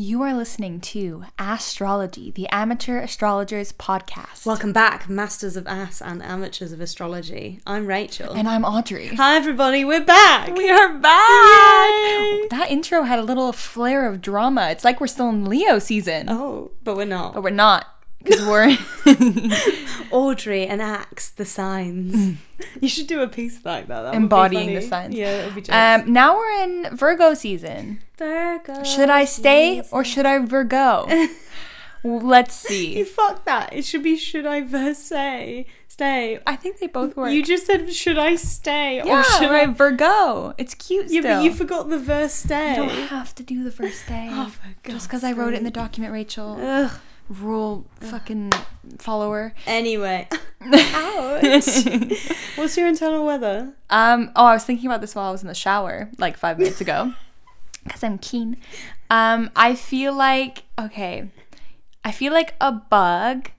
You are listening to Asstrology, the Amateur Astrologers Podcast. Welcome back, masters of ass and amateurs of astrology. I'm Rachel. And I'm Audree. Hi, everybody, we're back. We are back! Yay! Oh, that intro had a little flare of drama. It's like we're still in Leo season. Oh, but we're not. But we're not. Because we're. Audree and Axe, the signs. you should do a piece like that. that would be Embodying funny. the signs. Yeah, it would be just. um, now we're in Virgo season. Virgo. Should I stay or should I Virgo? Let's You see. fuck that. It should be should I verse say stay. I think they both work. You just said should I stay yeah, or should right, I? Virgo. It's cute Yeah, still. but you forgot the vir-stay. You don't have to do the first day. Oh, for just God's because I wrote it in the document, Rachel. Ugh. Rule fucking follower. Anyway, ouch. What's your internal weather? Um. Oh, I was thinking about this while I was in the shower, like five minutes ago, because I'm keen. Um. I feel like okay. I feel like a bug.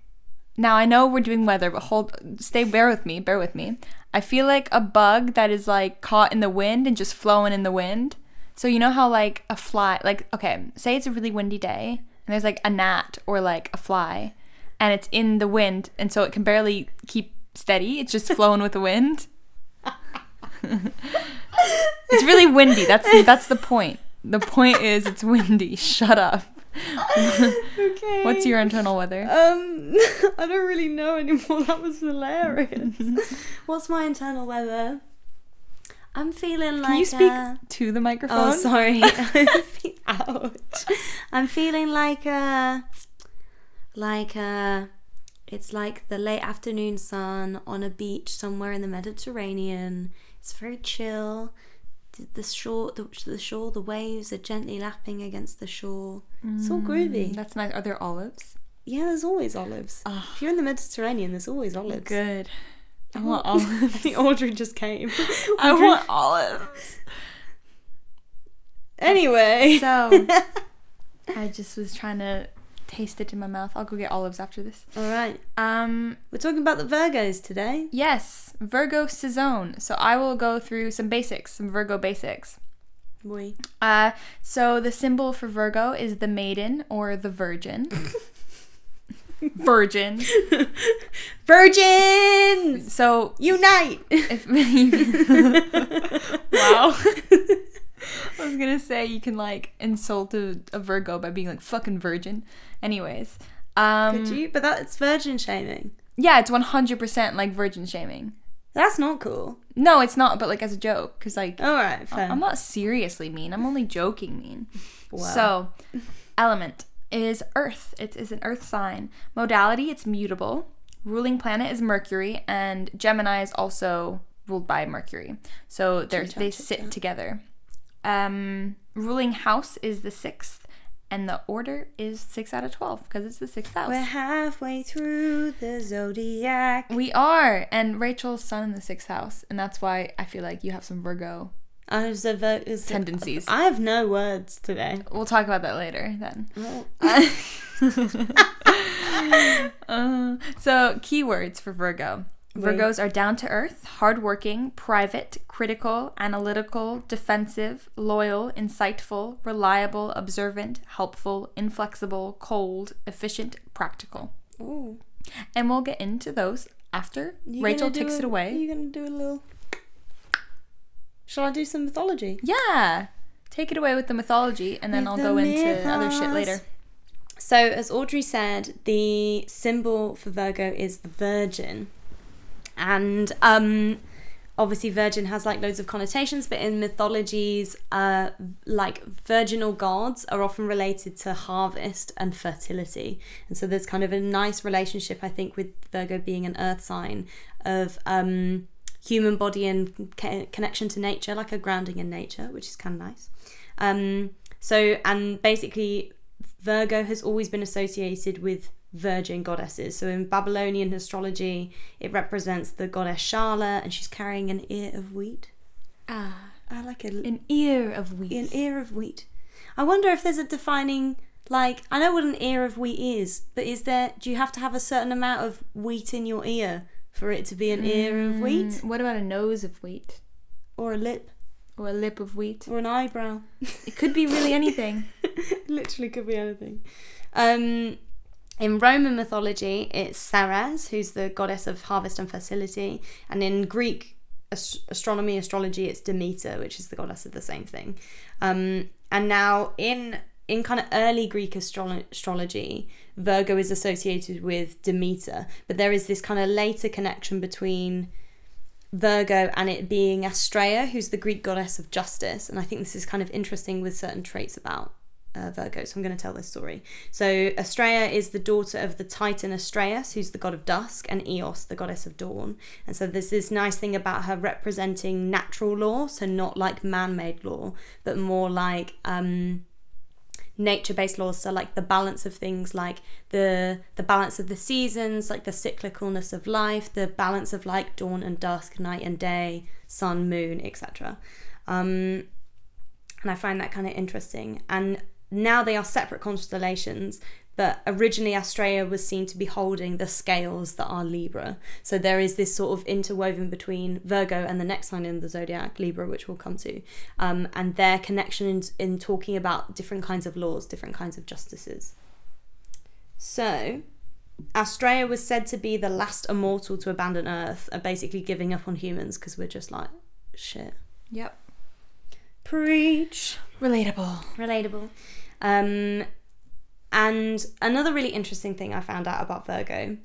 Now I know we're doing weather, but hold, stay, bear with me, bear with me. I feel like a bug that is like caught in the wind and just flowing in the wind. So you know how like a fly, like okay, say it's a really windy day and there's like a gnat or like a fly, and it's in the wind, and so it can barely keep steady. It's just flowing with the wind. it's really windy. That's that's the point. The point is it's windy. Shut up. Okay. What's your internal weather? Um, I don't really know anymore. That was hilarious. What's my internal weather? I'm feeling like. Can you speak a- to the microphone? Oh, sorry. Ouch. I'm feeling like a, like a, it's like the late afternoon sun on a beach somewhere in the Mediterranean. It's very chill. The- shore, the, the shore, the waves are gently lapping against the shore. It's all groovy. That's nice. Are there olives? Yeah, there's always olives. Ah. If you're in the Mediterranean, there's always olives. Good. I want olives. think Audree just came. I Audree- want olives. Anyway. So I just was trying to taste it in my mouth. I'll go get olives after this. All right. Um. We're talking about the Virgos today. Yes, Virgo season. So I will go through some basics, some Virgo basics. Boy. Uh, so the symbol for Virgo is the maiden or the virgin. virgin. Virgins! So Unite! if wow. I was gonna say you can like insult a, a Virgo by being like fucking virgin. Anyways, um, Could you? But that's virgin shaming. yeah, it's one hundred percent like virgin shaming. That's not cool. No, it's not, but like as a joke, because like All right, fair. I'm not seriously mean. I'm only joking mean. Wow. So, element is Earth. It is an Earth sign. Modality, it's mutable. Ruling planet is Mercury, and Gemini is also ruled by Mercury. So they're, they sit together. Um, ruling house is the sixth, and the order is six out of twelve because it's the sixth house. We're halfway through the zodiac. we are, and Rachel's sun in the sixth house, and that's why I feel like you have some Virgo I Vir- is tendencies. I have no words today. We'll talk about that later then. Well, Uh, so, keywords for Virgo. Wait. Virgos are down to earth, hardworking, private, critical, analytical, defensive, loyal, insightful, reliable, observant, helpful, inflexible, cold, efficient, practical. ooh. And we'll get into those after You Rachel takes a- it away. You gonna do a little? Shall I do some mythology? Yeah. Take it away with the mythology, and then With I'll the go into other shit later. So, as Audree said, the symbol for Virgo is the Virgin, and um, obviously, Virgin has like loads of connotations. But in mythologies, uh, like virginal gods are often related to harvest and fertility, and so there's kind of a nice relationship, I think, with Virgo being an Earth sign of um, human body and ca- connection to nature, like a grounding in nature, which is kind of nice. Um, so, and basically, Virgo has always been associated with virgin goddesses. So in Babylonian astrology, it represents the goddess Shala, and she's carrying an ear of wheat. Ah. I like a, An ear of wheat. an ear of wheat. I wonder if there's a defining like I know what an ear of wheat is, but is there? Do you have to have a certain amount of wheat in your ear for it to be an ear of wheat, Mm, What about a nose of wheat? or a lip, Or a lip of wheat? or an eyebrow? It could be really anything. Literally could be anything. Um, in Roman mythology, it's Ceres, who's the goddess of harvest and fertility, and in Greek ast- astronomy, astrology, it's Demeter, which is the goddess of the same thing. Um, and now in in kind of early Greek astro- astrology, Virgo is associated with Demeter, but there is this kind of later connection between Virgo and it being Astrea, who's the Greek goddess of justice. And I think this is kind of interesting with certain traits about uh, Virgo. So I'm going to tell this story. So Astrea is the daughter of the Titan Astraeus, who's the god of dusk, and Eos, the goddess of dawn. And so there's this nice thing about her representing natural law, so not like man-made law, but more like um, nature-based laws so like the balance of things like the the balance of the seasons like the cyclicalness of life the balance of like dawn and dusk night and day sun moon etc um and i find that kind of interesting. And now they are separate constellations but originally Astrea was seen to be holding the scales that are Libra. So there is this sort of interwoven between Virgo and the next sign in the zodiac, Libra, which we'll come to, um, and their connection in, in talking about different kinds of laws, different kinds of justices. So, Astrea was said to be the last immortal to abandon Earth, and basically giving up on humans because we're just like, shit. Yep. Preach. Relatable. Relatable. Um, and another really interesting thing I found out about Virgo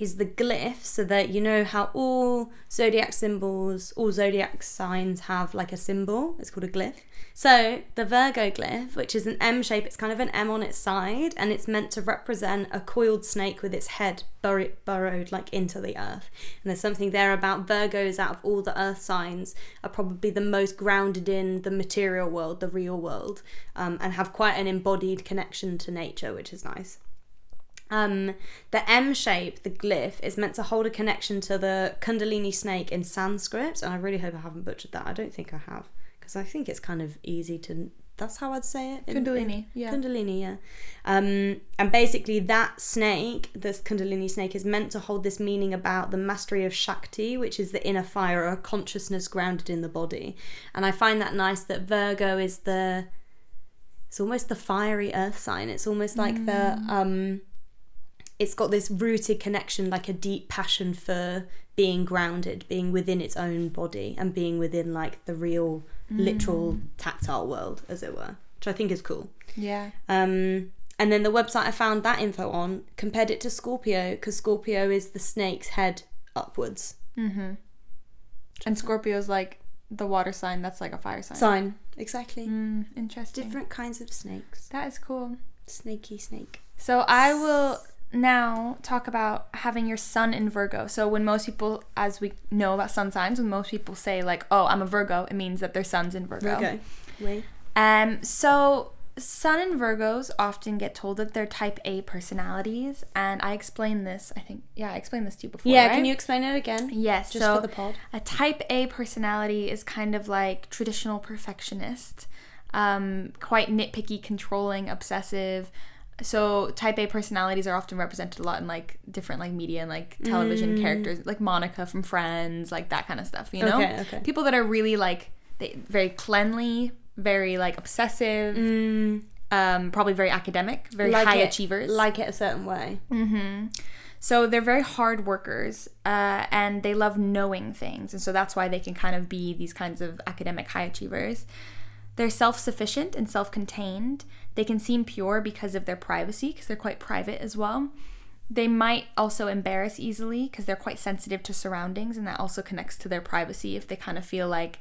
is the glyph, so that you know how all zodiac symbols, all zodiac signs have like a symbol. It's called a glyph. So the Virgo glyph, which is an M shape, it's kind of an M on its side, and it's meant to represent a coiled snake with its head bur- burrowed like into the earth. And there's something there about Virgos out of all the earth signs are probably the most grounded in the material world, the real world, um, and have quite an embodied connection to nature, which is nice. Um, the M shape, the glyph, is meant to hold a connection to the Kundalini snake in Sanskrit, and I really hope I haven't butchered that. I don't think I have, because I think it's kind of easy to. That's how I'd say it. in- Kundalini, in- yeah. Kundalini, yeah. Um, and basically, that snake, this Kundalini snake, is meant to hold this meaning about the mastery of Shakti, which is the inner fire, or consciousness grounded in the body. And I find that nice that Virgo is the. It's almost the fiery earth sign. It's almost like the um it's got this rooted connection, like a deep passion for being grounded, being within its own body, and being within like the real, literal, tactile world, as it were, which I think is cool. Yeah. Um, and then the website I found that info on compared it to Scorpio because Scorpio is the snake's head upwards. Mm-hmm. And Scorpio's like the water sign. That's like a fire sign. Sign exactly. Mm, interesting. Different kinds of snakes. That is cool. Snaky snake. So I will now talk about having your sun in Virgo. So when most people, as we know about sun signs, when most people say like, "Oh, I'm a Virgo," it means that their sun's in Virgo. Okay. Wait. Um, so Sun and Virgos often get told that they're type A personalities, and I explained this. I think, yeah, I explained this to you before. Yeah, right? can you explain it again? Yes. Just so for the pod. a type A personality is kind of like traditional perfectionist, um, quite nitpicky, controlling, obsessive. So type A personalities are often represented a lot in like different like media and like television Mm. characters, like Monica from Friends, like that kind of stuff. You know, Okay, okay. people that are really like they, very cleanly, very like obsessive, um, probably very academic, very high it, achievers. Like it a certain way. So they're very hard workers uh, and they love knowing things. And so that's why they can kind of be these kinds of academic high achievers. They're self sufficient and self contained. They can seem pure because of their privacy, because they're quite private as well. They might also embarrass easily because they're quite sensitive to surroundings, and that also connects to their privacy if they kind of feel like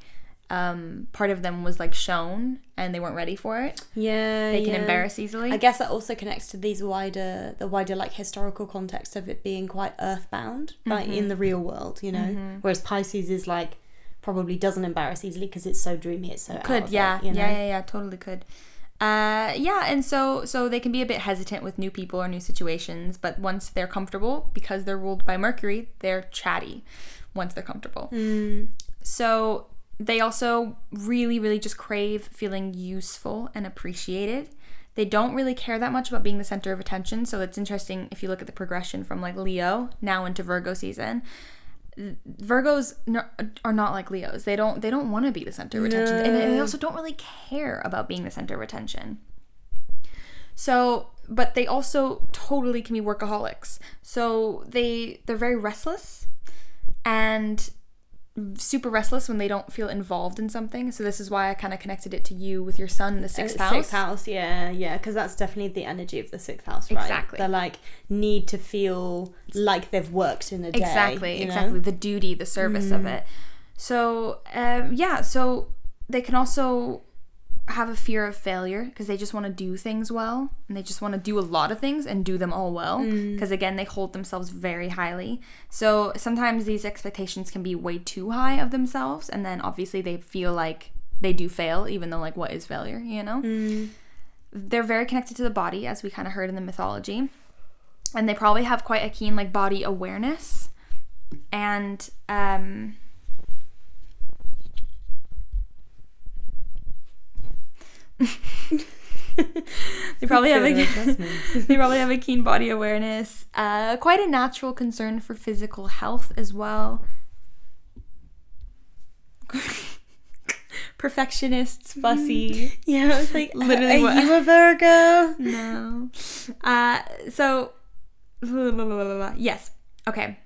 um, part of them was like shown and they weren't ready for it. Yeah, They can yeah. embarrass easily. I guess that also connects to these wider, the wider like historical context of it being quite earthbound, like Mm-hmm. in the real world, you know. Whereas Pisces is like probably doesn't embarrass easily because it's so dreamy, it's so could yeah. it, you know? yeah yeah yeah totally could. Uh yeah and so so they can be a bit hesitant with new people or new situations but once they're comfortable because they're ruled by mercury they're chatty once they're comfortable. So they also really really just crave feeling useful and appreciated. They don't really care that much about being the center of attention so it's interesting if you look at the progression from like leo now into virgo season Virgos no, are not like Leos. They don't they don't want to be the center of attention, and they also don't really care about being the center of attention. So, but they also totally can be workaholics. So they they're very restless and super restless when they don't feel involved in something. So this is why I kind of connected it to you with your sun the sixth Uh, house. Sixth house, yeah, yeah, because that's definitely the energy of the sixth house, right? Exactly. They like need to feel like they've worked in a day. exactly you know? exactly the duty the service of it so um, yeah so they can also have a fear of failure because they just want to do things well and they just want to do a lot of things and do them all well because again they hold themselves very highly. So sometimes these expectations can be way too high of themselves and then obviously they feel like they do fail even though like what is failure you know? They're very connected to the body as we kind of heard in the mythology and they probably have quite a keen like body awareness and um they probably have a they probably have a keen body awareness uh quite a natural concern for physical health as well perfectionists fussy Yeah, I was like, Literally are you a Virgo? no. Uh, so, yes. Okay.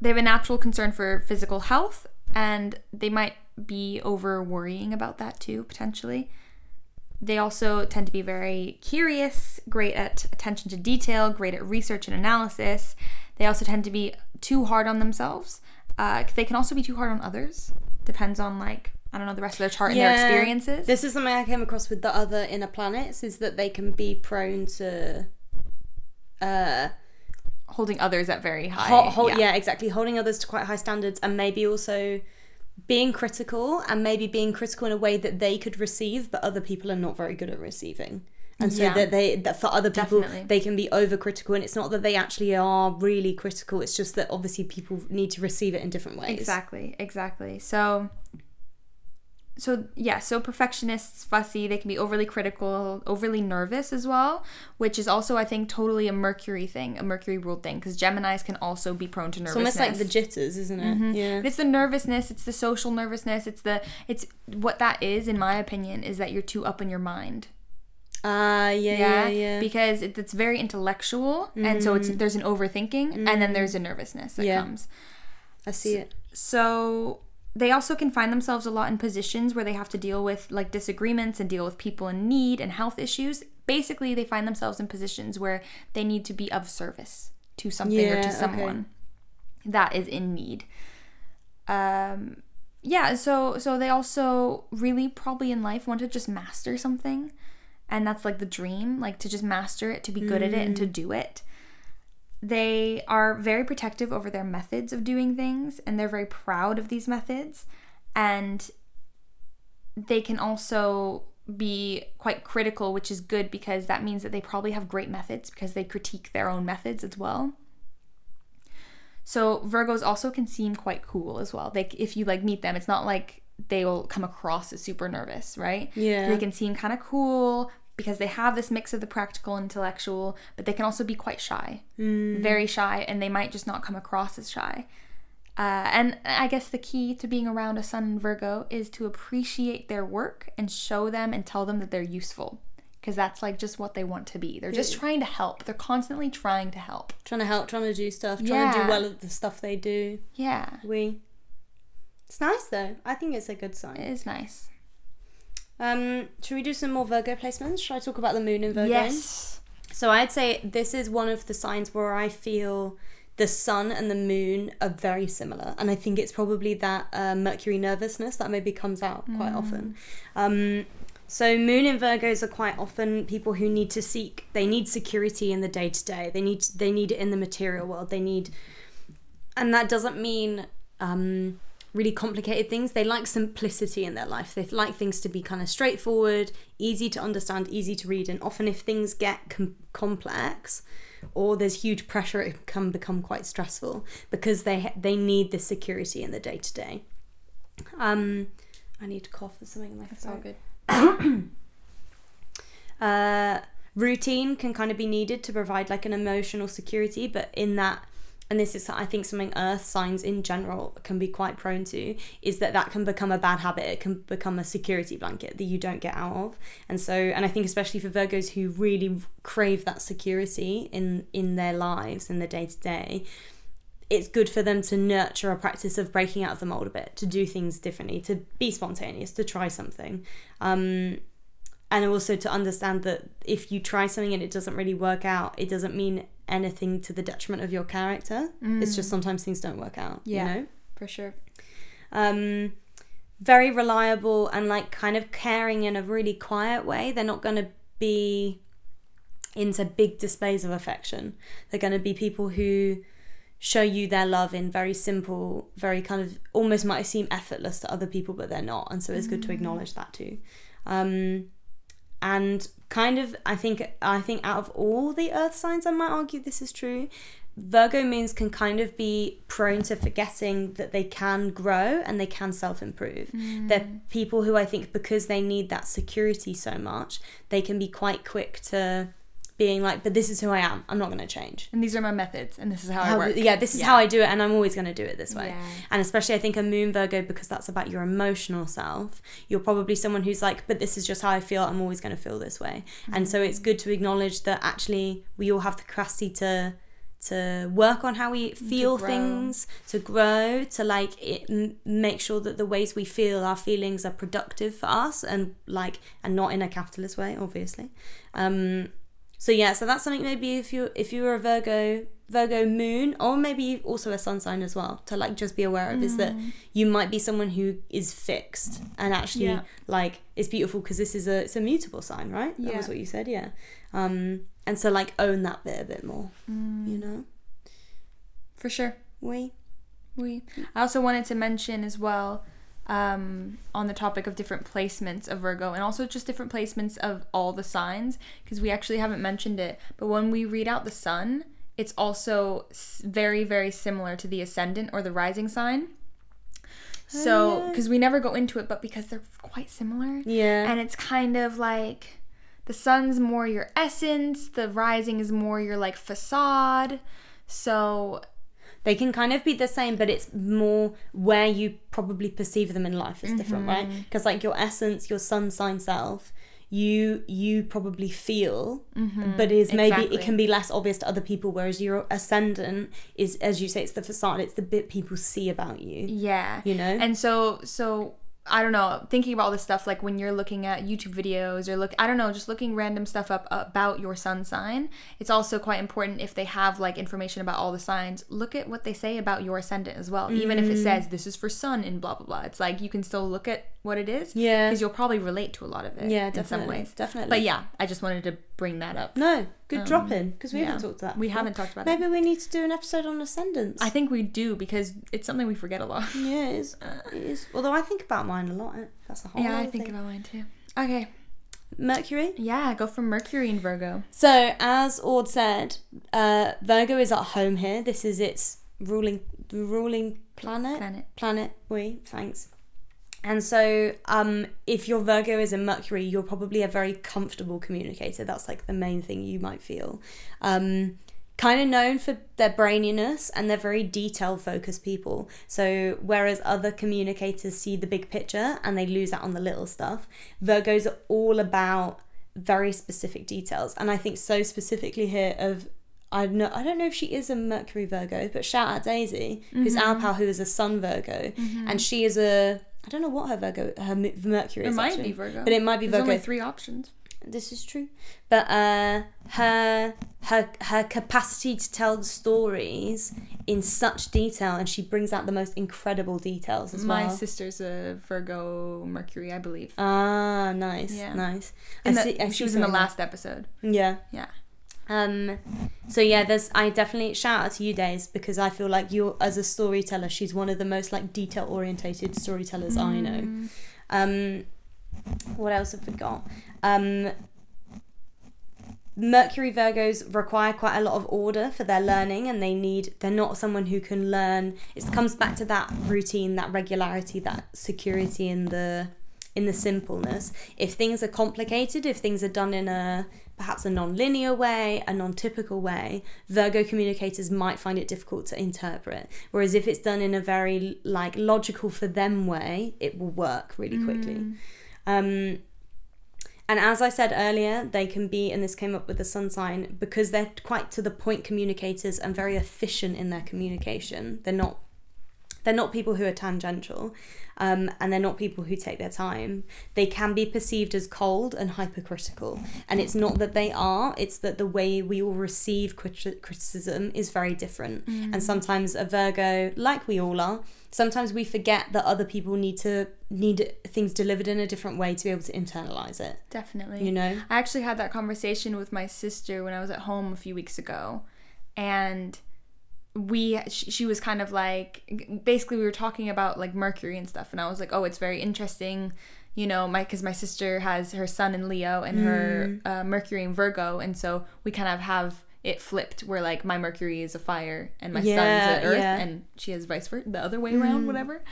They have a natural concern for physical health, and they might be over worrying about that too, potentially. They also tend to be very curious, great at attention to detail, great at research and analysis. They also tend to be too hard on themselves. Uh, they can also be too hard on others. Depends on, like, I don't know, the rest of their chart and their experiences. This is something I came across with the other inner planets is that they can be prone to uh holding others at very high. Hol- hol- yeah. exactly. Holding others to quite high standards and maybe also being critical and maybe being critical in a way that they could receive, but other people are not very good at receiving. And so Yeah. that they that for other people Definitely. they can be overcritical and it's not that they actually are really critical, it's just that obviously people need to receive it in different ways. Exactly, exactly. So so yeah, so perfectionists, fussy, they can be overly critical, overly nervous as well, which is also I think totally a Mercury thing, a Mercury ruled thing because Geminis can also be prone to It's nervousness. almost like the jitters, isn't it? Mm-hmm. Yeah. But it's the nervousness, it's the social nervousness, it's the it's what that is in my opinion is that you're too up in your mind. Ah, yeah, yeah, yeah. Because it, it's very intellectual and so it's mm. there's an overthinking and then there's a mm. nervousness that Yeah. comes. I see it. So they also can find themselves a lot in positions where they have to deal with like disagreements and deal with people in need and health issues. Basically, they find themselves in positions where they need to be of service to something or Yeah, to okay. someone that is in need. Um yeah, so so they also really probably in life want to just master something. And that's like the dream, like to just master it, to be good at it and to do it they are very protective over their methods of doing things and they're very proud of these methods. And they can also be quite critical which is good because that means that they probably have great methods because they critique their own methods as well. So virgos also can seem quite cool as well. Like if you like meet them it's not like they will come across as super nervous right? Yeah. they can seem kind of cool because they have this mix of the practical and intellectual, but they can also be quite shy, very shy, and they might just not come across as shy. Uh, and I guess the key to being around a Sun in Virgo is to appreciate their work and show them and tell them that they're useful. Because that's like just what they want to be. They're just trying to help. They're constantly trying to help. Trying to help, trying to do stuff, trying to do well at the stuff they do. Yeah, We. It's nice though. I think it's a good sign. it is nice. Um, should we do some more Virgo placements? Should I talk about the moon in Virgo? Yes. So I'd say this is one of the signs where I feel the sun and the moon are very similar, and I think it's probably that uh, Mercury nervousness that maybe comes out quite often. Um, so moon in Virgos are quite often people who need to seek. They need security in the day to day. They need they need it in the material world. They need, and that doesn't mean. Um, really complicated things. They like simplicity in their life. They like things to be kind of straightforward, easy to understand, easy to read. And often, if things get com- complex or there's huge pressure, it can become quite stressful because they ha- they need the security in the day to day. Um, I need to cough. There's something in my It's all good. Uh, routine can kind of be needed to provide like an emotional security, but in that and this is I think something earth signs in general can be quite prone to is that that can become a bad habit. It can become a security blanket that you don't get out of. And so and I think especially for Virgos who really crave that security in in their lives in the day to day it's good for them to nurture a practice of breaking out of the mold a bit to do things differently to be spontaneous to try something. Um and also to understand that if you try something and it doesn't really work out it doesn't mean anything to the detriment of your character. It's just sometimes things don't work out Yeah. you know? For sure. um very reliable and like kind of caring in a really quiet way. They're not going to be into big displays of affection. They're going to be people who show you their love in very simple very kind of almost might seem effortless to other people but they're not and so it's good to acknowledge that too. Um and kind of i think i think out of all the earth signs i might argue this is true. Virgo moons can kind of be prone to forgetting that they can grow and they can self-improve. Mm. They're people who i think because they need that security so much they can be quite quick to being like but this is who i am i'm not going to change And these are my methods, and this is how, I work. yeah this is Yeah. how i do it and i'm always going to do it this way Yeah. and especially i think a moon virgo because that's about your emotional self you're probably someone who's like but this is just how i feel i'm always going to feel this way and so it's good to acknowledge that actually we all have the capacity to to work on how we feel grow. things to grow to like it, m- make sure that the ways we feel our feelings are productive for us and like and not in a capitalist way obviously um so yeah so that's something maybe if you if you were a virgo virgo moon or maybe also a sun sign as well to like just be aware of is that you might be someone who is fixed and actually Yeah. like it's beautiful because this is a it's a mutable sign right that Yeah. was what you said yeah um and so like own that bit a bit more Mm. you know For sure. we We. I also wanted to mention as well, um, on the topic of different placements of Virgo, and also just different placements of all the signs, because we actually haven't mentioned it. But when we read out the sun, it's also very, very similar to the ascendant or the rising sign. So, because we never go into it, but because they're quite similar, yeah and it's kind of like the sun's more your essence, the rising is more your like facade. So they can kind of be the same but it's more where you probably perceive them in life is different right Mm-hmm. because like your essence your sun sign self you you probably feel but is maybe Mm-hmm. exactly. it can be less obvious to other people whereas your ascendant is as you say it's the facade it's the bit people see about you Yeah. You know? And so so I don't know, thinking about all this stuff like when you're looking at YouTube videos or look I don't know, just looking random stuff up about your sun sign, it's also quite important if they have like information about all the signs, look at what they say about your ascendant as well. Even Mm. if it says this is for sun and blah blah blah. It's like you can still look at what it is. Yeah. Because you'll probably relate to a lot of it. Yeah, In some definitely, ways. definitely. But yeah, I just wanted to bring that up. no good drop in because we Um, yeah. haven't talked about that We before. haven't talked about it. maybe we need to do an episode on ascendants I think we do because it's something we forget a lot. yeah it is it is although i think about mine a lot that's a whole yeah, I think thing. about mine too. Okay. mercury Yeah, go from Mercury and Virgo. So, as Ord said, uh, Virgo is at home here. This is its ruling ruling planet. Planet. Planet. We thanks. And so, um, if your Virgo is in Mercury, you're probably a very comfortable communicator. That's like the main thing you might feel. Um, kind of known for their braininess and they're very detail focused people. So, whereas other communicators see the big picture and they lose out on the little stuff, Virgos are all about very specific details. And I think so specifically here of I know I don't know if she is a Mercury Virgo, but shout out Daisy, who's Mm-hmm. our pal, who is a Sun Virgo, and she is a I don't know what her Virgo her Mercury It is. might actually. be Virgo. but it might be There's Virgo. only three options. This is true, but uh, her her her capacity to tell stories in such detail, and she brings out the most incredible details as My well. sister's a Virgo Mercury, I believe. Ah, nice, Yeah. nice. The- see- she was in the last episode. Yeah. Yeah. Um, so yeah, there's I definitely shout out to you, Days, because I feel like you're as a storyteller, she's one of the most like detail orientated storytellers I know. Mm. Um, what else have we got? Um, Mercury Virgos require quite a lot of order for their learning, and they need they're not someone who can learn. It comes back to that routine, that regularity, that security in the in the simpleness. If things are complicated, if things are done in a perhaps a non-linear way, a non-typical way, Virgo communicators might find it difficult to interpret. Whereas if it's done in a very like logical for them way, it will work really quickly. Um, and as I said earlier, they can be, and this came up with the sun sign, because they're quite to the point communicators and very efficient in their communication. They're not they're not people who are tangential um, and they're not people who take their time. They can be perceived as cold and hypercritical and it's not that they are it's that the way we all receive criti- criticism is very different. And sometimes a virgo like we all are sometimes we forget that other people need to need things delivered in a different way to be able to internalize it. Definitely. you know? I actually had that conversation with my sister when I was at home a few weeks ago, and we she, was kind of like basically we were talking about like Mercury and stuff, and I was like, oh, it's very interesting, you know, my because my sister has her sun in Leo and her uh, Mercury in Virgo, and so we kind of have it flipped where like my Mercury is a fire and my Yeah, Sun's an Earth, yeah. and she has vice versa, the other way around, whatever.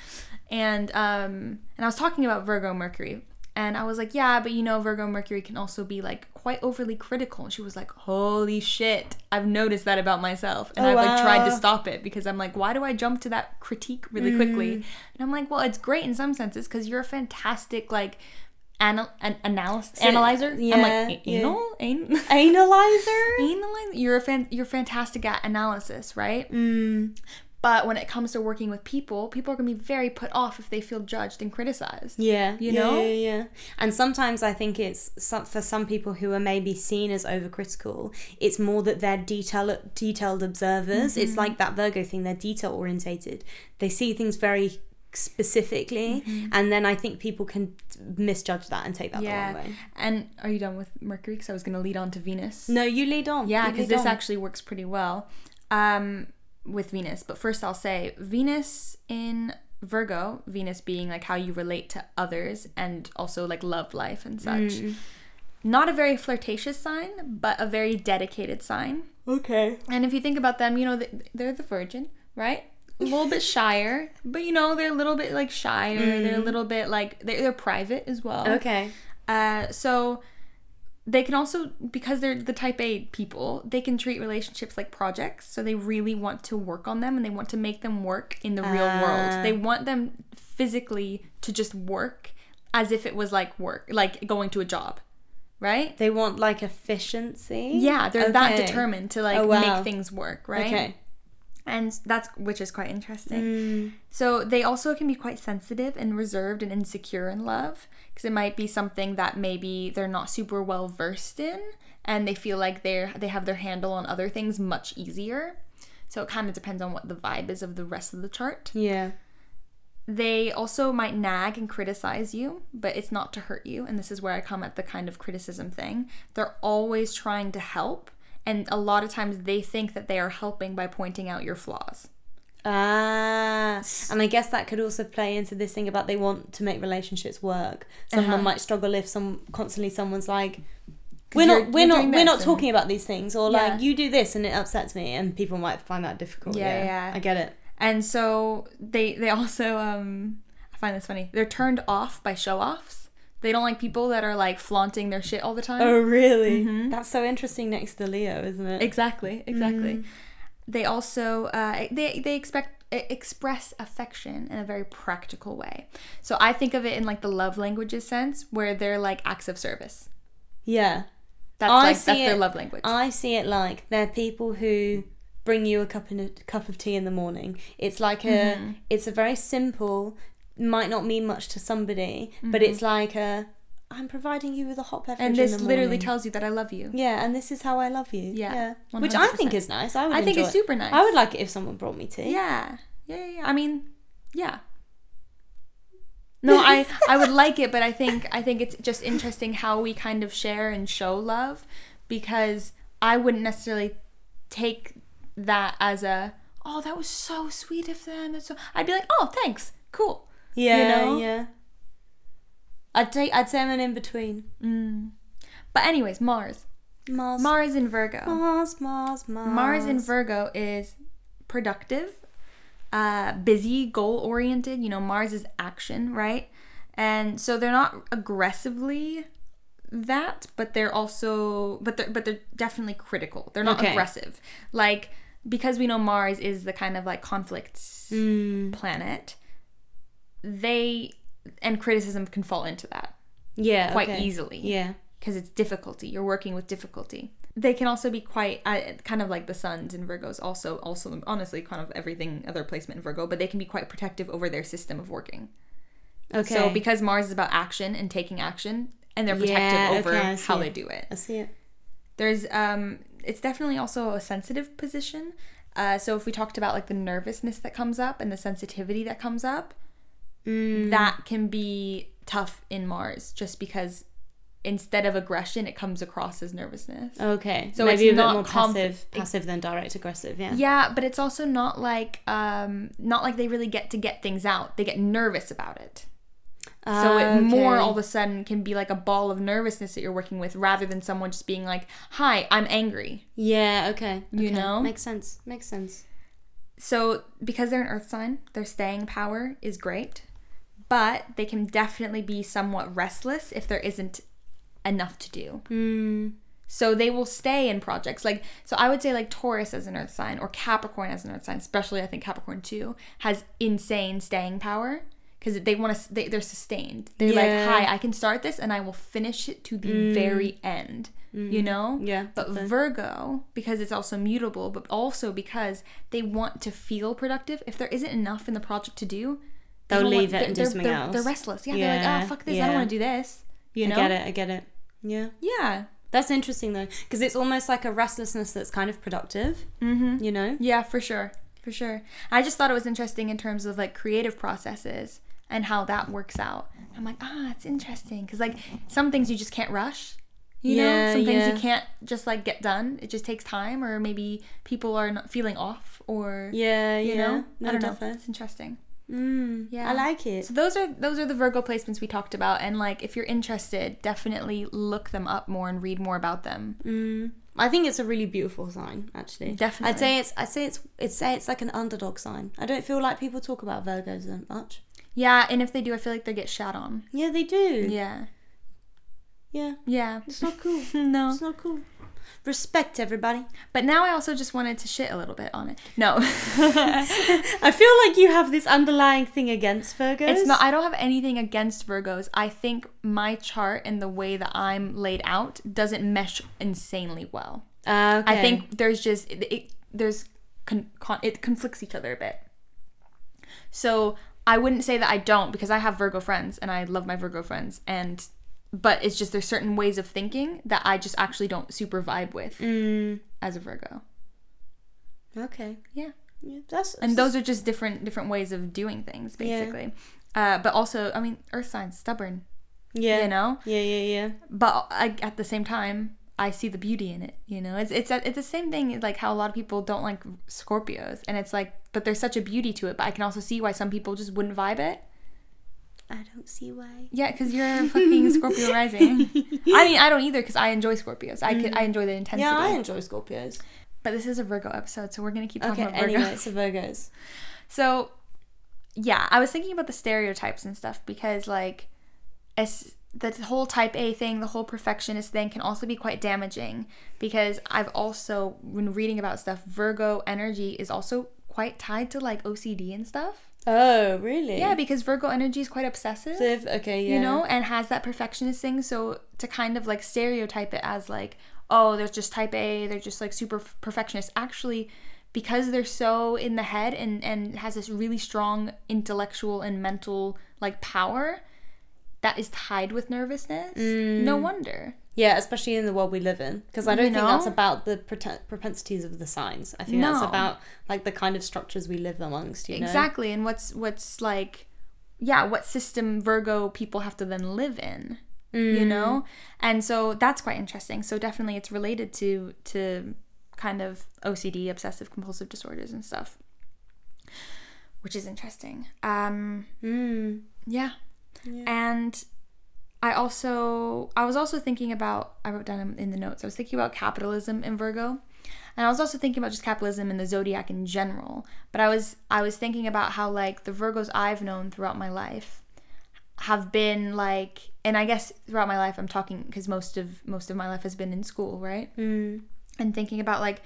And um, and I was talking about Virgo Mercury, and I was like, yeah, but you know, Virgo Mercury can also be like quite overly critical. And she was like, holy shit, I've noticed that about myself, and Oh, I've like tried to stop it because I'm like, why do I jump to that critique really quickly? Mm. And I'm like, well, it's great in some senses because you're a fantastic like. Anal- an analyst, So- analyzer. I'm yeah, like yeah. anal, an- analyzer analyze. You're a fan. You're fantastic at analysis, right? mm, But when it comes to working with people, people are gonna be very put off if they feel judged and criticized. Yeah, You yeah, know? yeah, yeah. And sometimes I think it's some, for some people who are maybe seen as overcritical, it's more that they're detail detailed observers. Mm-hmm. It's like that Virgo thing; they're detail orientated. They see things very specifically, Mm-hmm. and then I think people can misjudge that and take that the wrong way. And are you done with Mercury? Because I was gonna lead on to Venus. No, you lead on. Yeah, because this on. actually works pretty well um, with Venus. But first, I'll say Venus in Virgo, Venus being like how you relate to others and also like love life and such. Mm. Not a very flirtatious sign, but a very dedicated sign. Okay. And if you think about them, you know, they're the virgin, right? A little bit shyer, but you know, they're a little bit like shyer. They're a little bit like, they're, they're private as well. Okay. Uh, so they can also, because they're the type A people, they can treat relationships like projects. So they really want to work on them and they want to make them work in the real Ah. world. They want them physically to just work as if it was like work, like going to a job, right? They want like efficiency. Yeah, they're that determined to like Oh, wow. make things work, right? Okay. And that's which is quite interesting. Mm. So they also can be quite sensitive and reserved and insecure in love because it might be something that maybe they're not super well versed in and they feel like they're they have their handle on other things much easier. So it kind of depends on what the vibe is of the rest of the chart. Yeah. They also might nag and criticize you, but it's not to hurt you. And this is where I come at the kind of criticism thing. They're always trying to help. And a lot of times they think that they are helping by pointing out your flaws. Ah, and I guess that could also play into this thing about they want to make relationships work. Someone Uh-huh. might struggle if some constantly someone's like, "We're not, we're not, we're not talking about these things," or Yeah. like, "You do this and it upsets me," and people might find that difficult. Yeah, Yeah, yeah. I get it. And so they they also um I find this funny. They're turned off by show offs. They don't like people that are like flaunting their shit all the time. Oh, really? Mm-hmm. That's so interesting next to Leo, isn't it? Exactly, exactly. Mm. They also uh, they they expect express affection in a very practical way. So I think of it in like the love languages sense, where they're like acts of service. yeah. That's I like that's their it- love language. I see it like they're people who bring you a cup in a cup of tea in the morning. It's like a Mm-hmm. it's a very simple might not mean much to somebody, but it's like a I'm providing you with a hot beverage Mm-hmm. and this literally tells you that I love you. yeah, and this is how I love you. Yeah, which I think is nice. I would. I think it's it. super nice. I would like it if someone brought me tea. Yeah. Yeah, yeah, yeah. I mean, yeah. No, I I would like it, but I think I think it's just interesting how we kind of share and show love because I wouldn't necessarily take that as a oh that was so sweet of them. That's so I'd be like, "Oh, thanks. Cool." Yeah, know? yeah. I'd take. I'd say I'm an in between. Mm. But anyways, Mars. Mars. Mars in Virgo. Mars. Mars. Mars. Mars in Virgo is productive, uh, busy, goal oriented. You know, Mars is action, right? and so they're not aggressively that, but they're also but they're but they're definitely critical. They're not Okay. aggressive. Like because we know Mars is the kind of like conflict Mm. planet, they and criticism can fall into that Yeah. quite okay. easily Yeah. because it's difficulty. You're working with difficulty. They can also be quite uh, kind of like the suns in Virgos. Also, also honestly, kind of everything other placement in Virgo, but they can be quite protective over their system of working. Okay. So because Mars is about action and taking action, and they're protective Yeah, over okay, how it. they do it. I see it. There's um, it's definitely also a sensitive position. Uh, so if we talked about like the nervousness that comes up and the sensitivity that comes up, Mm. that can be tough in Mars, just because instead of aggression, it comes across as nervousness. Okay. So maybe it's a bit not more conf- passive, passive than direct aggressive. Yeah. Yeah, but it's also not like um not like they really get to get things out. They get nervous about it. So Ah, it more all of a sudden can be like a ball of nervousness that you're working with rather than someone just being like, "Hi, I'm angry." Yeah. Okay. You okay. know? Makes sense. Makes sense. So because they're an earth sign, their staying power is great, but they can definitely be somewhat restless if there isn't enough to do. Mm. So they will stay in projects. Like so I would say like Taurus as an earth sign or Capricorn as an earth sign, especially I think Capricorn too, has insane staying power because they want to they, they're sustained. They're Yeah. like, "Hi, I can start this and I will finish it to the very end." You know? Yeah. But. Virgo, because it's also mutable, but also because they want to feel productive, if there isn't enough in the project to do, They'll don't leave want- it and do something they're, else. They're restless. Yeah, they're like, oh, fuck this. I don't want to do this. You know? I get it. I get it. Yeah. Yeah. That's interesting though, because it's almost like a restlessness that's kind of productive. Mm-hmm. You know. Yeah, for sure. For sure. I just thought it was interesting in terms of like creative processes and how that works out. I'm like, ah, it's interesting. Because like some things you just can't rush. You know, some things yeah. you can't just like get done. It just takes time, or maybe people are not feeling off, or Yeah. you yeah. know, No, I don't know. It's interesting. Mm, Yeah. I like it. So those are those are the Virgo placements we talked about, and like if you're interested, definitely look them up more and read more about them. Mm. I think it's a really beautiful sign, actually. Definitely. I'd say it's. I'd say it's. It's say it's like an underdog sign. I don't feel like people talk about Virgos that much. Yeah, and if they do, I feel like they get shat on. Yeah, they do. Yeah, Yeah. yeah. It's not cool. no, It's not cool. Respect everybody. but now I also just wanted to shit a little bit on it. No, I feel like you have this underlying thing against Virgos. it's not. I don't have anything against Virgos. I think my chart and the way that I'm laid out doesn't mesh insanely well. Ah, okay. I think there's just it, it there's con, con, it conflicts each other a bit. So I wouldn't say that I don't because I have Virgo friends and I love my Virgo friends and but it's just there's certain ways of thinking that I just actually don't super vibe with Mm, as a Virgo. okay. Yeah. Yeah, that's And those are just different different ways of doing things Yeah. basically. Uh, but also, I mean, Earth signs stubborn, Yeah. you know. Yeah, yeah, yeah. But I, at the same time, I see the beauty in it. You know, it's it's it's the same thing like how a lot of people don't like Scorpios, and it's like, but there's such a beauty to it. But I can also see why some people just wouldn't vibe it. I don't see why. Yeah, because you're a fucking Scorpio rising. I mean, I don't either because I enjoy Scorpios. I could, I mm. enjoy the intensity. Yeah, I enjoy Scorpios. but this is a Virgo episode, so we're gonna keep talking Okay, about Virgo. anyway, so Virgos. So, yeah, I was thinking about the stereotypes and stuff because, like, as the whole type A thing, the whole perfectionist thing can also be quite damaging because I've also, when reading about stuff, Virgo energy is also quite tied to like OCD and stuff. Oh, really? Yeah, because Virgo energy is quite obsessive. So if, okay, yeah. You know, and has that perfectionist thing. So to kind of like stereotype it as like, oh, they're just type A, they're just like super perfectionist. Actually, because they're so in the head and and has this really strong intellectual and mental like power that is tied with nervousness. No mm. wonder. Yeah, especially in the world we live in, because I don't You think that's about the prote- propensities of the signs. I think that's about like the kind of structures we live amongst. You know? Exactly. And what's what's like yeah, what system Virgo people have to then live in. You know? And so that's quite interesting. So definitely it's related to to kind of OCD, obsessive compulsive disorders and stuff. Which is interesting. Um Mm. yeah. Yeah. And I also I was also thinking about I wrote down in- the notes. I was thinking about capitalism in Virgo. And I was also thinking about just capitalism in the zodiac in general. But I was I was thinking about how like the Virgos I've known throughout my life have been like and I guess throughout my life I'm talking cuz most of most of my life has been in school, right? Mm. And thinking about like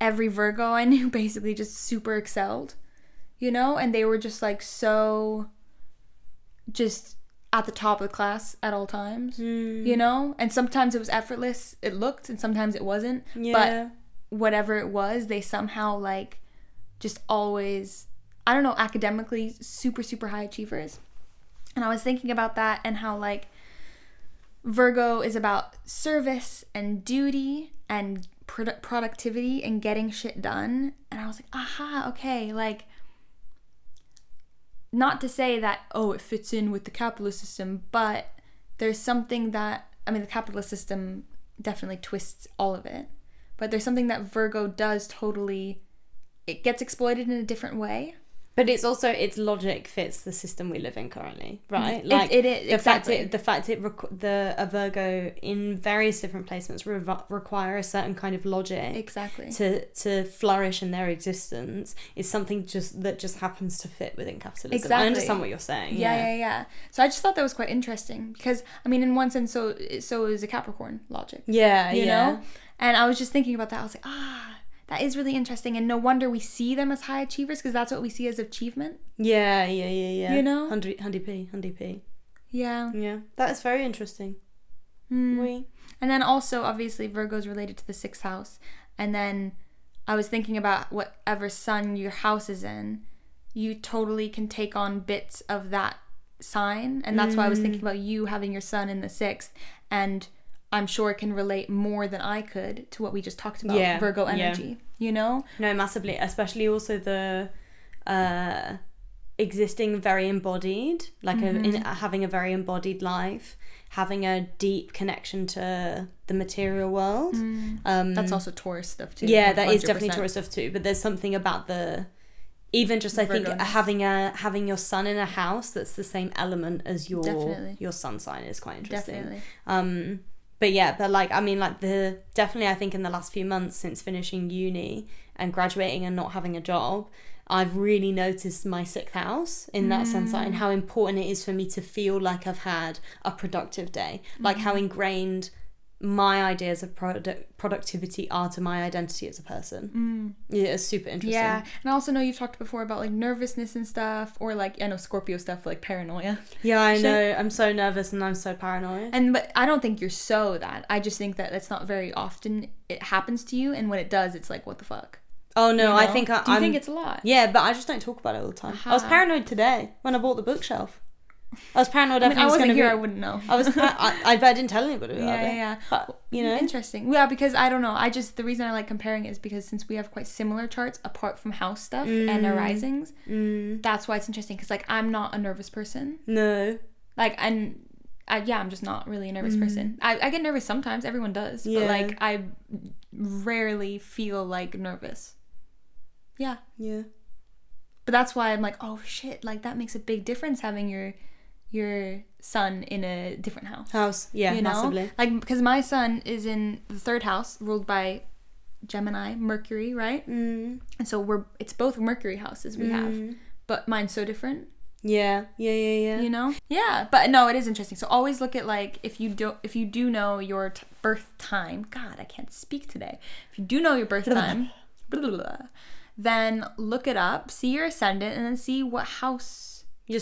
every Virgo I knew basically just super excelled, you know, and they were just like so just at the top of the class at all times, Mm. you know? And sometimes it was effortless, it looked, and sometimes it wasn't. Yeah. But whatever it was, they somehow like just always, I don't know, academically super, super high achievers. And I was thinking about that and how like Virgo is about service and duty and produ- productivity and getting shit done. And I was like, aha, okay, like not to say that oh it fits in with the capitalist system, but there's something that I mean the capitalist system definitely twists all of it. But there's something that Virgo does totally it gets exploited in a different way. But it's also its logic fits the system we live in currently, right? It- it is, the fact exactly. it the fact it requ- the a Virgo in various different placements rev- require a certain kind of logic Exactly. to to flourish in their existence is something just that just happens to fit within capitalism. I understand what you're saying. Yeah, Yeah, yeah, yeah. So I just thought that was quite interesting because I mean, in one sense, so so is a Capricorn logic, yeah, you yeah. know. And I was just thinking about that. I was like, ah, that is really interesting, and no wonder we see them as high achievers because that's what we see as achievement. Yeah, yeah, yeah, yeah. You know? Hundy, Hundy P, Hundy P. Yeah. Yeah, that is very interesting. Hmm. We. And then also, obviously, Virgo's related to the sixth house. And then I was thinking about whatever sun your house is in, you totally can take on bits of that sign. And that's why I was Mm. thinking about you having your sun in the sixth. And I'm sure it can relate more than I could to what we just talked about Yeah, Virgo yeah. energy, you know? No, massively, especially also the uh, existing very embodied, like a, in, Mm-hmm. having a very embodied life, having a deep connection to the material world. Um, Mm. That's also Taurus stuff too. yeah, that is definitely 100%. Taurus stuff too. But there's something about the even just I think having a having your sun in a house that's the same element as your Definitely. your sun sign is quite interesting. Definitely. Um, but yeah, but like I mean, like the definitely I think in the last few months since finishing uni and graduating and not having a job, I've really noticed my sixth house in that sense and mm. how important it is for me to feel like I've had a productive day, like how mm. ingrained my ideas of product productivity are to my identity as a person. Mm. Yeah, it's super interesting. Yeah, and I also know you've talked before about like nervousness and stuff, or like I know Scorpio stuff, like paranoia. Yeah, I know. I'm so nervous and I'm so paranoid. And but I don't think you're so that. I just think that that's not very often it happens to you, and when it does, it's like what the fuck. Oh no, you I think I, Do you I'm, think it's a lot? Yeah, but I just don't talk about it all the time. I was paranoid today when I bought the bookshelf. I was paranoid I mean, I was wasn't going to here. be. I wouldn't know. I was. I, I, I, I didn't tell anybody about yeah, it. yeah, yeah. But you know, Interesting. Yeah, because I don't know. I just the reason I like comparing it is because since we have quite similar charts apart from house stuff and arisings, mm, that's why it's interesting. Because like I'm not a nervous person. no, Like and. I, yeah, I'm just not really a nervous person. I, I get nervous sometimes. Everyone does, but Mm. Yeah. like I rarely feel like nervous. Yeah, yeah, but that's why I'm like, oh shit, like that makes a big difference having your your sun in a different house. house, yeah, you know, massively. like because my sun is in the third house, ruled by Gemini, Mercury, right? Mm, And so we're it's both Mercury houses we have, mm, but mine's so different, yeah, yeah, yeah, yeah. you know. Yeah, but no, it is interesting. So always look at like if you don't if you do know your t- birth time. God, I can't speak today. If you do know your birth time, blah, blah, blah, then look it up, see your ascendant, and then see what house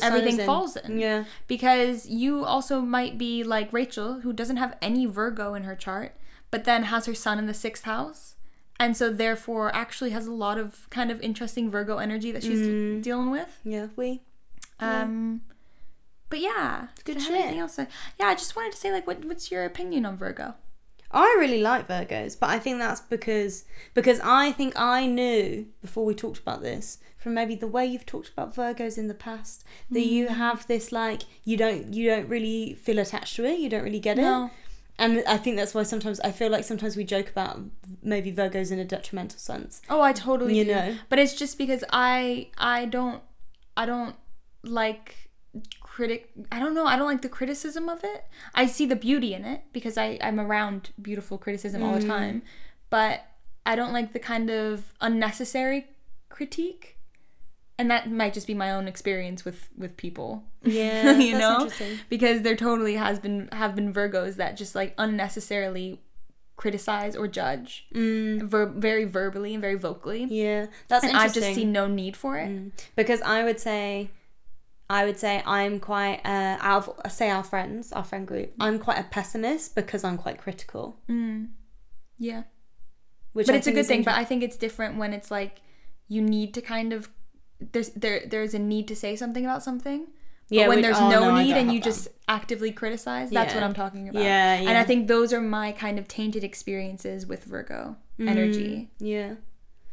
everything in. falls in. Yeah, Because you also might be like Rachel, who doesn't have any Virgo in her chart, but then has her sun in the sixth house. And so, therefore, actually has a lot of kind of interesting Virgo energy that she's Mm. dealing with. yeah. We. Um, but yeah, Good have anything shit. else? Yeah, I just wanted to say, like, what, what's your opinion on Virgo? I really like Virgos, but I think that's because because I think I knew before we talked about this from maybe the way you've talked about Virgos in the past that you Mm. have this like you don't you don't really feel attached to it, you don't really get it. And I think that's why sometimes I feel like sometimes we joke about maybe Virgos in a detrimental sense. Oh, I totally You do. know. But it's just because I I don't I don't like critic I don't know, I don't like the criticism of it. I see the beauty in it because I I'm around beautiful criticism all the Mm. time, but I don't like the kind of unnecessary critique. and that might just be my own experience with with people. Yeah, you that's know, interesting. because there totally has been have been Virgos that just like unnecessarily criticize or judge, ver- very verbally and very vocally, Yeah, that's and I've interesting. just seen no need for it. Mm. because I would say, I would say I'm quite uh, out of say our friends, our friend group. I'm quite a pessimist because I'm quite critical. Yeah. Which but I it's a good thing but i think it's different when it's like you need to kind of there's there there's a need to say something about something but Yeah, when there's oh, no, no, need and you just actively criticize that's what i'm talking about Yeah, yeah, and i think those are my kind of tainted experiences with virgo energy yeah.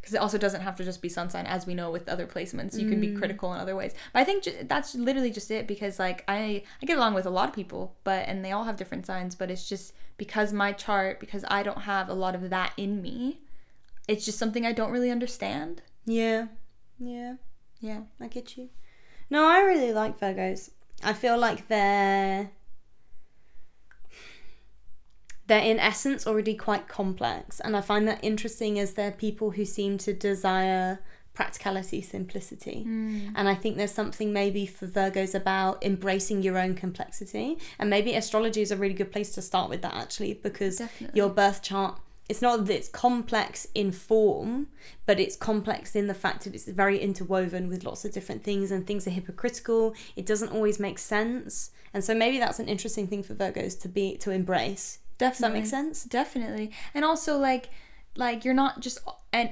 Because it also doesn't have to just be sun sign as we know with other placements you can Mm. be critical in other ways but i think ju- that's literally just it because like i i get along with a lot of people but and they all have different signs but it's just because my chart because i don't have a lot of that in me it's just something i don't really understand Yeah. Yeah. yeah I get you. No, I really like Virgos. I feel like they're they're in essence already quite complex, and I find that interesting as they're people who seem to desire practicality, simplicity. Hmm. And I think there's something maybe for Virgos about embracing your own complexity, and maybe astrology is a really good place to start with that actually, because Definitely. your birth chart. It's not that it's complex in form, but it's complex in the fact that it's very interwoven with lots of different things and things are hypocritical. It doesn't always make sense. And so maybe that's an interesting thing for Virgos to be to embrace. Does that make sense? definitely and also like like you're not just and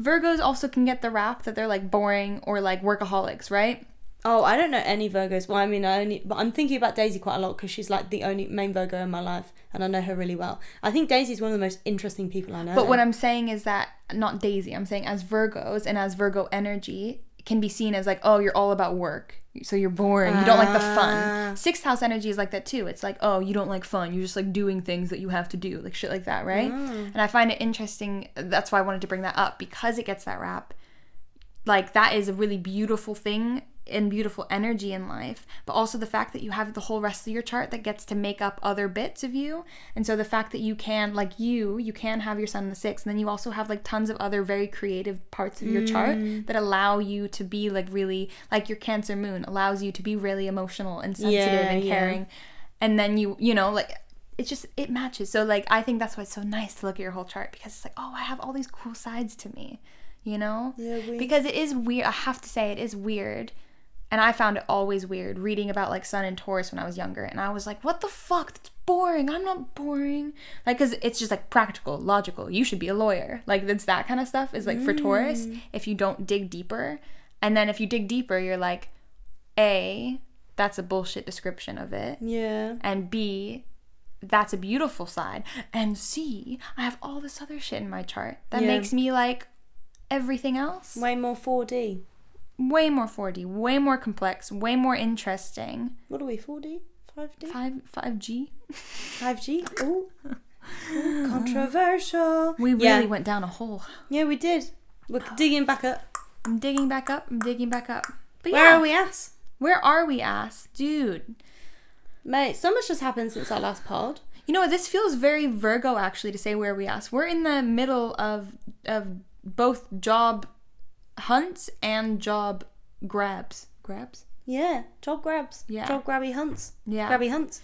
virgos also can get the rap that they're like boring or like workaholics right Oh, I don't know any Virgos. Well, I mean, I only, but I'm thinking about Daisy quite a lot because she's like the only main Virgo in my life, and I know her really well. I think Daisy's one of the most interesting people I know. But what I'm saying is that not Daisy. I'm saying as Virgos and as Virgo energy can be seen as like, oh, you're all about work. So you're boring. You don't like the Ah. fun. Sixth house energy is like that too. It's like, oh, you don't like fun. You're just like doing things that you have to do, like shit like that, right? And I find it interesting. That's why I wanted to bring that up because it gets that rap. Like that is a really beautiful thing and beautiful energy in life, but also the fact that you have the whole rest of your chart that gets to make up other bits of you. And so the fact that you can, like you, you can have your sun in the sixth, and then you also have like tons of other very creative parts of your chart mm. that allow you to be like really, like your Cancer moon allows you to be really emotional and sensitive Yeah, and yeah. caring. And then you, you know, like it just it matches. So like I think that's why it's so nice to look at your whole chart because it's like, oh, I have all these cool sides to me, you know? Yeah, we- Because it is weird. I have to say it is weird. And I found it always weird reading about like Sun and Taurus when I was younger, and I was like, "What the fuck? That's boring. I'm not boring." Like, cause it's just like practical, logical. You should be a lawyer. Like, it's that kind of stuff. Is like for Taurus, mm. if you don't dig deeper, and then if you dig deeper, you're like, a, that's a bullshit description of it yeah. and B, that's a beautiful side, and C, I have all this other shit in my chart that Yeah. makes me like everything else Way more 4D. Way more 4D, way more complex, way more interesting. What are we, 4D? 5D? Five five G. 5G? Ooh. Ooh, controversial. We really yeah. went down a hole. Yeah, we did. We're digging back up. I'm digging back up. I'm digging back up. But Where yeah, are we at? Where are we, ass, dude? Mate, so much has happened since our last pod. You know what? This feels very Virgo actually to say where we ask. We're in the middle of of both job hunts and job grabs. Grabs. Yeah, job grabs. Yeah. Job grabby hunts. Yeah. Grabby hunts.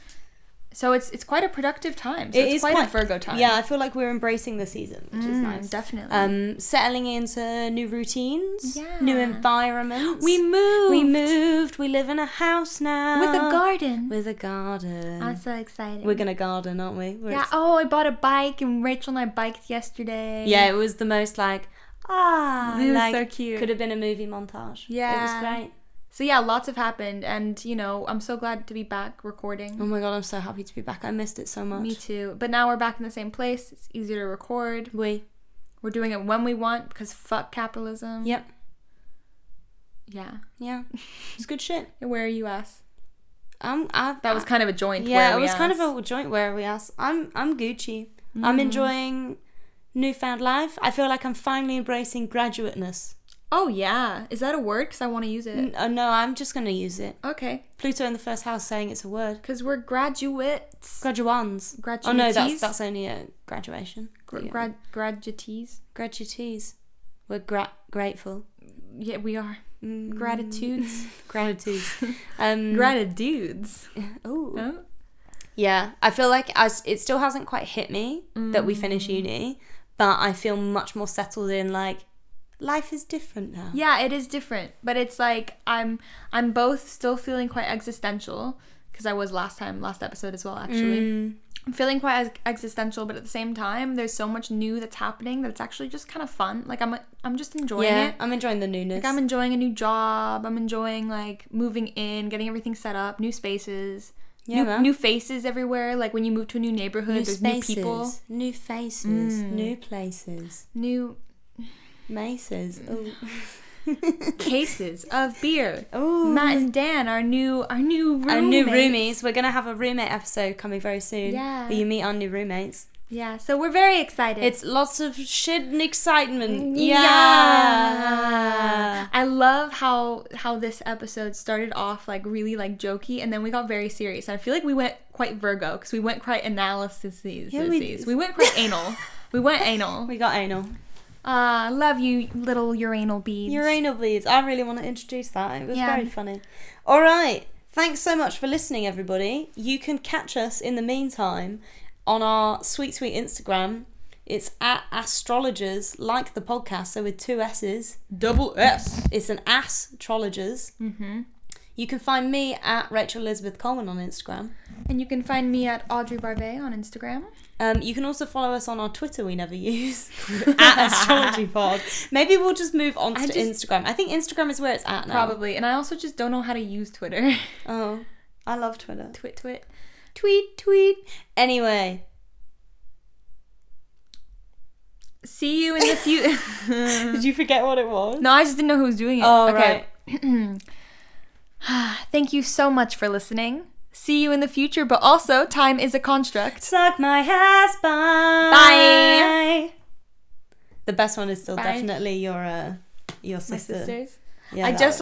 So it's it's quite a productive time. So It it's is quite, quite- a Virgo time. Yeah, I feel like we're embracing the season, which is Mm, nice. definitely. Um, settling into new routines, Yeah. new environments. we moved. we moved. We live in a house now with a garden. With a garden. I'm so excited. We're gonna garden, aren't we? We're yeah. ex- Oh, I bought a bike, and Rachel and I biked yesterday. yeah. It was the most like ah, It was like so cute. Could have been a movie montage. Yeah, it was great. So yeah, lots have happened, and you know, I'm so glad to be back recording. Oh my god, I'm so happy to be back. I missed it so much. Me too. But now we're back in the same place. It's easier to record. We. We're doing it when we want because fuck capitalism. Yep. Yeah. Yeah. It's good shit. Where are you, ass? I'm. I've, That was kind of a joint. Yeah, it was kind of a joint where we asked. I'm I'm Gucci. Mm. I'm enjoying newfound life. I feel like I'm finally embracing graduateness. Oh yeah, is that a word? Because I want to use it. N- uh, no, I'm just gonna use it. Okay, Pluto in the first house saying it's a word. because we're graduates. Graduands. Graduates. Oh no, that's that's only a graduation. Gra- Yeah. grad graduatees. Graduatees. We're gra- grateful. Yeah, we are. Mm, Gratitudes. Gratitudes. Um, Gratitudes. oh. Oh. Yeah, I feel like as it still hasn't quite hit me that we finish uni, but I feel much more settled in. Like life is different now. Yeah, it is different, but it's like I'm I'm both still feeling quite existential because I was last time last episode as well actually. Mm. I'm feeling quite existential, but at the same time there's so much new that's happening that it's actually just kind of fun. Like I'm I'm just enjoying yeah, it. I'm enjoying the newness. Like I'm enjoying a new job. I'm enjoying like moving in, getting everything set up, new spaces, Yeah, new, man. new faces everywhere. Like when you move to a new neighborhood, new there's spaces, new people, new faces, Mm. new places, new maces. Cases of beer. oh, Matt and Dan, our new our new roommates. our new roomies. We're gonna have a roommate episode coming very soon. Yeah. where you meet our new roommates. Yeah, so we're very excited. It's lots of shit and excitement. Yeah. Yeah. I love how how this episode started off like really like jokey and then we got very serious. I feel like we went quite Virgo because we went quite analysis. Yeah, we- we went quite anal. We went anal. We got anal. Ah, love you, little uranal beads. Uranal beads. I really want to introduce that. It was Yeah. very funny. All right. Thanks so much for listening, everybody. You can catch us in the meantime on our sweet, sweet Instagram. It's at asstrologers, like the podcast, so with two S's. Double S. It's an asstrologers. Mm-hmm. You can find me at Rachel Elizabeth Coleman on Instagram. And you can find me at Audree Barve on Instagram. Um, you can also follow us on our Twitter we never use at Asstrology Pod. Maybe we'll just move on to I just- Instagram. I think Instagram is where it's at now. Probably. And I also just don't know how to use Twitter. Oh, I love Twitter. twit twit. Tweet, tweet. Anyway, See you in the future. did you forget what it was? no, I just didn't know who was doing it. Oh, okay. Thank you so much for listening. See you in the future, but also time is a construct. Suck my ass. Bye. Bye. The best one is still Bye. definitely your uh, your My sister. sisters. Yeah, I just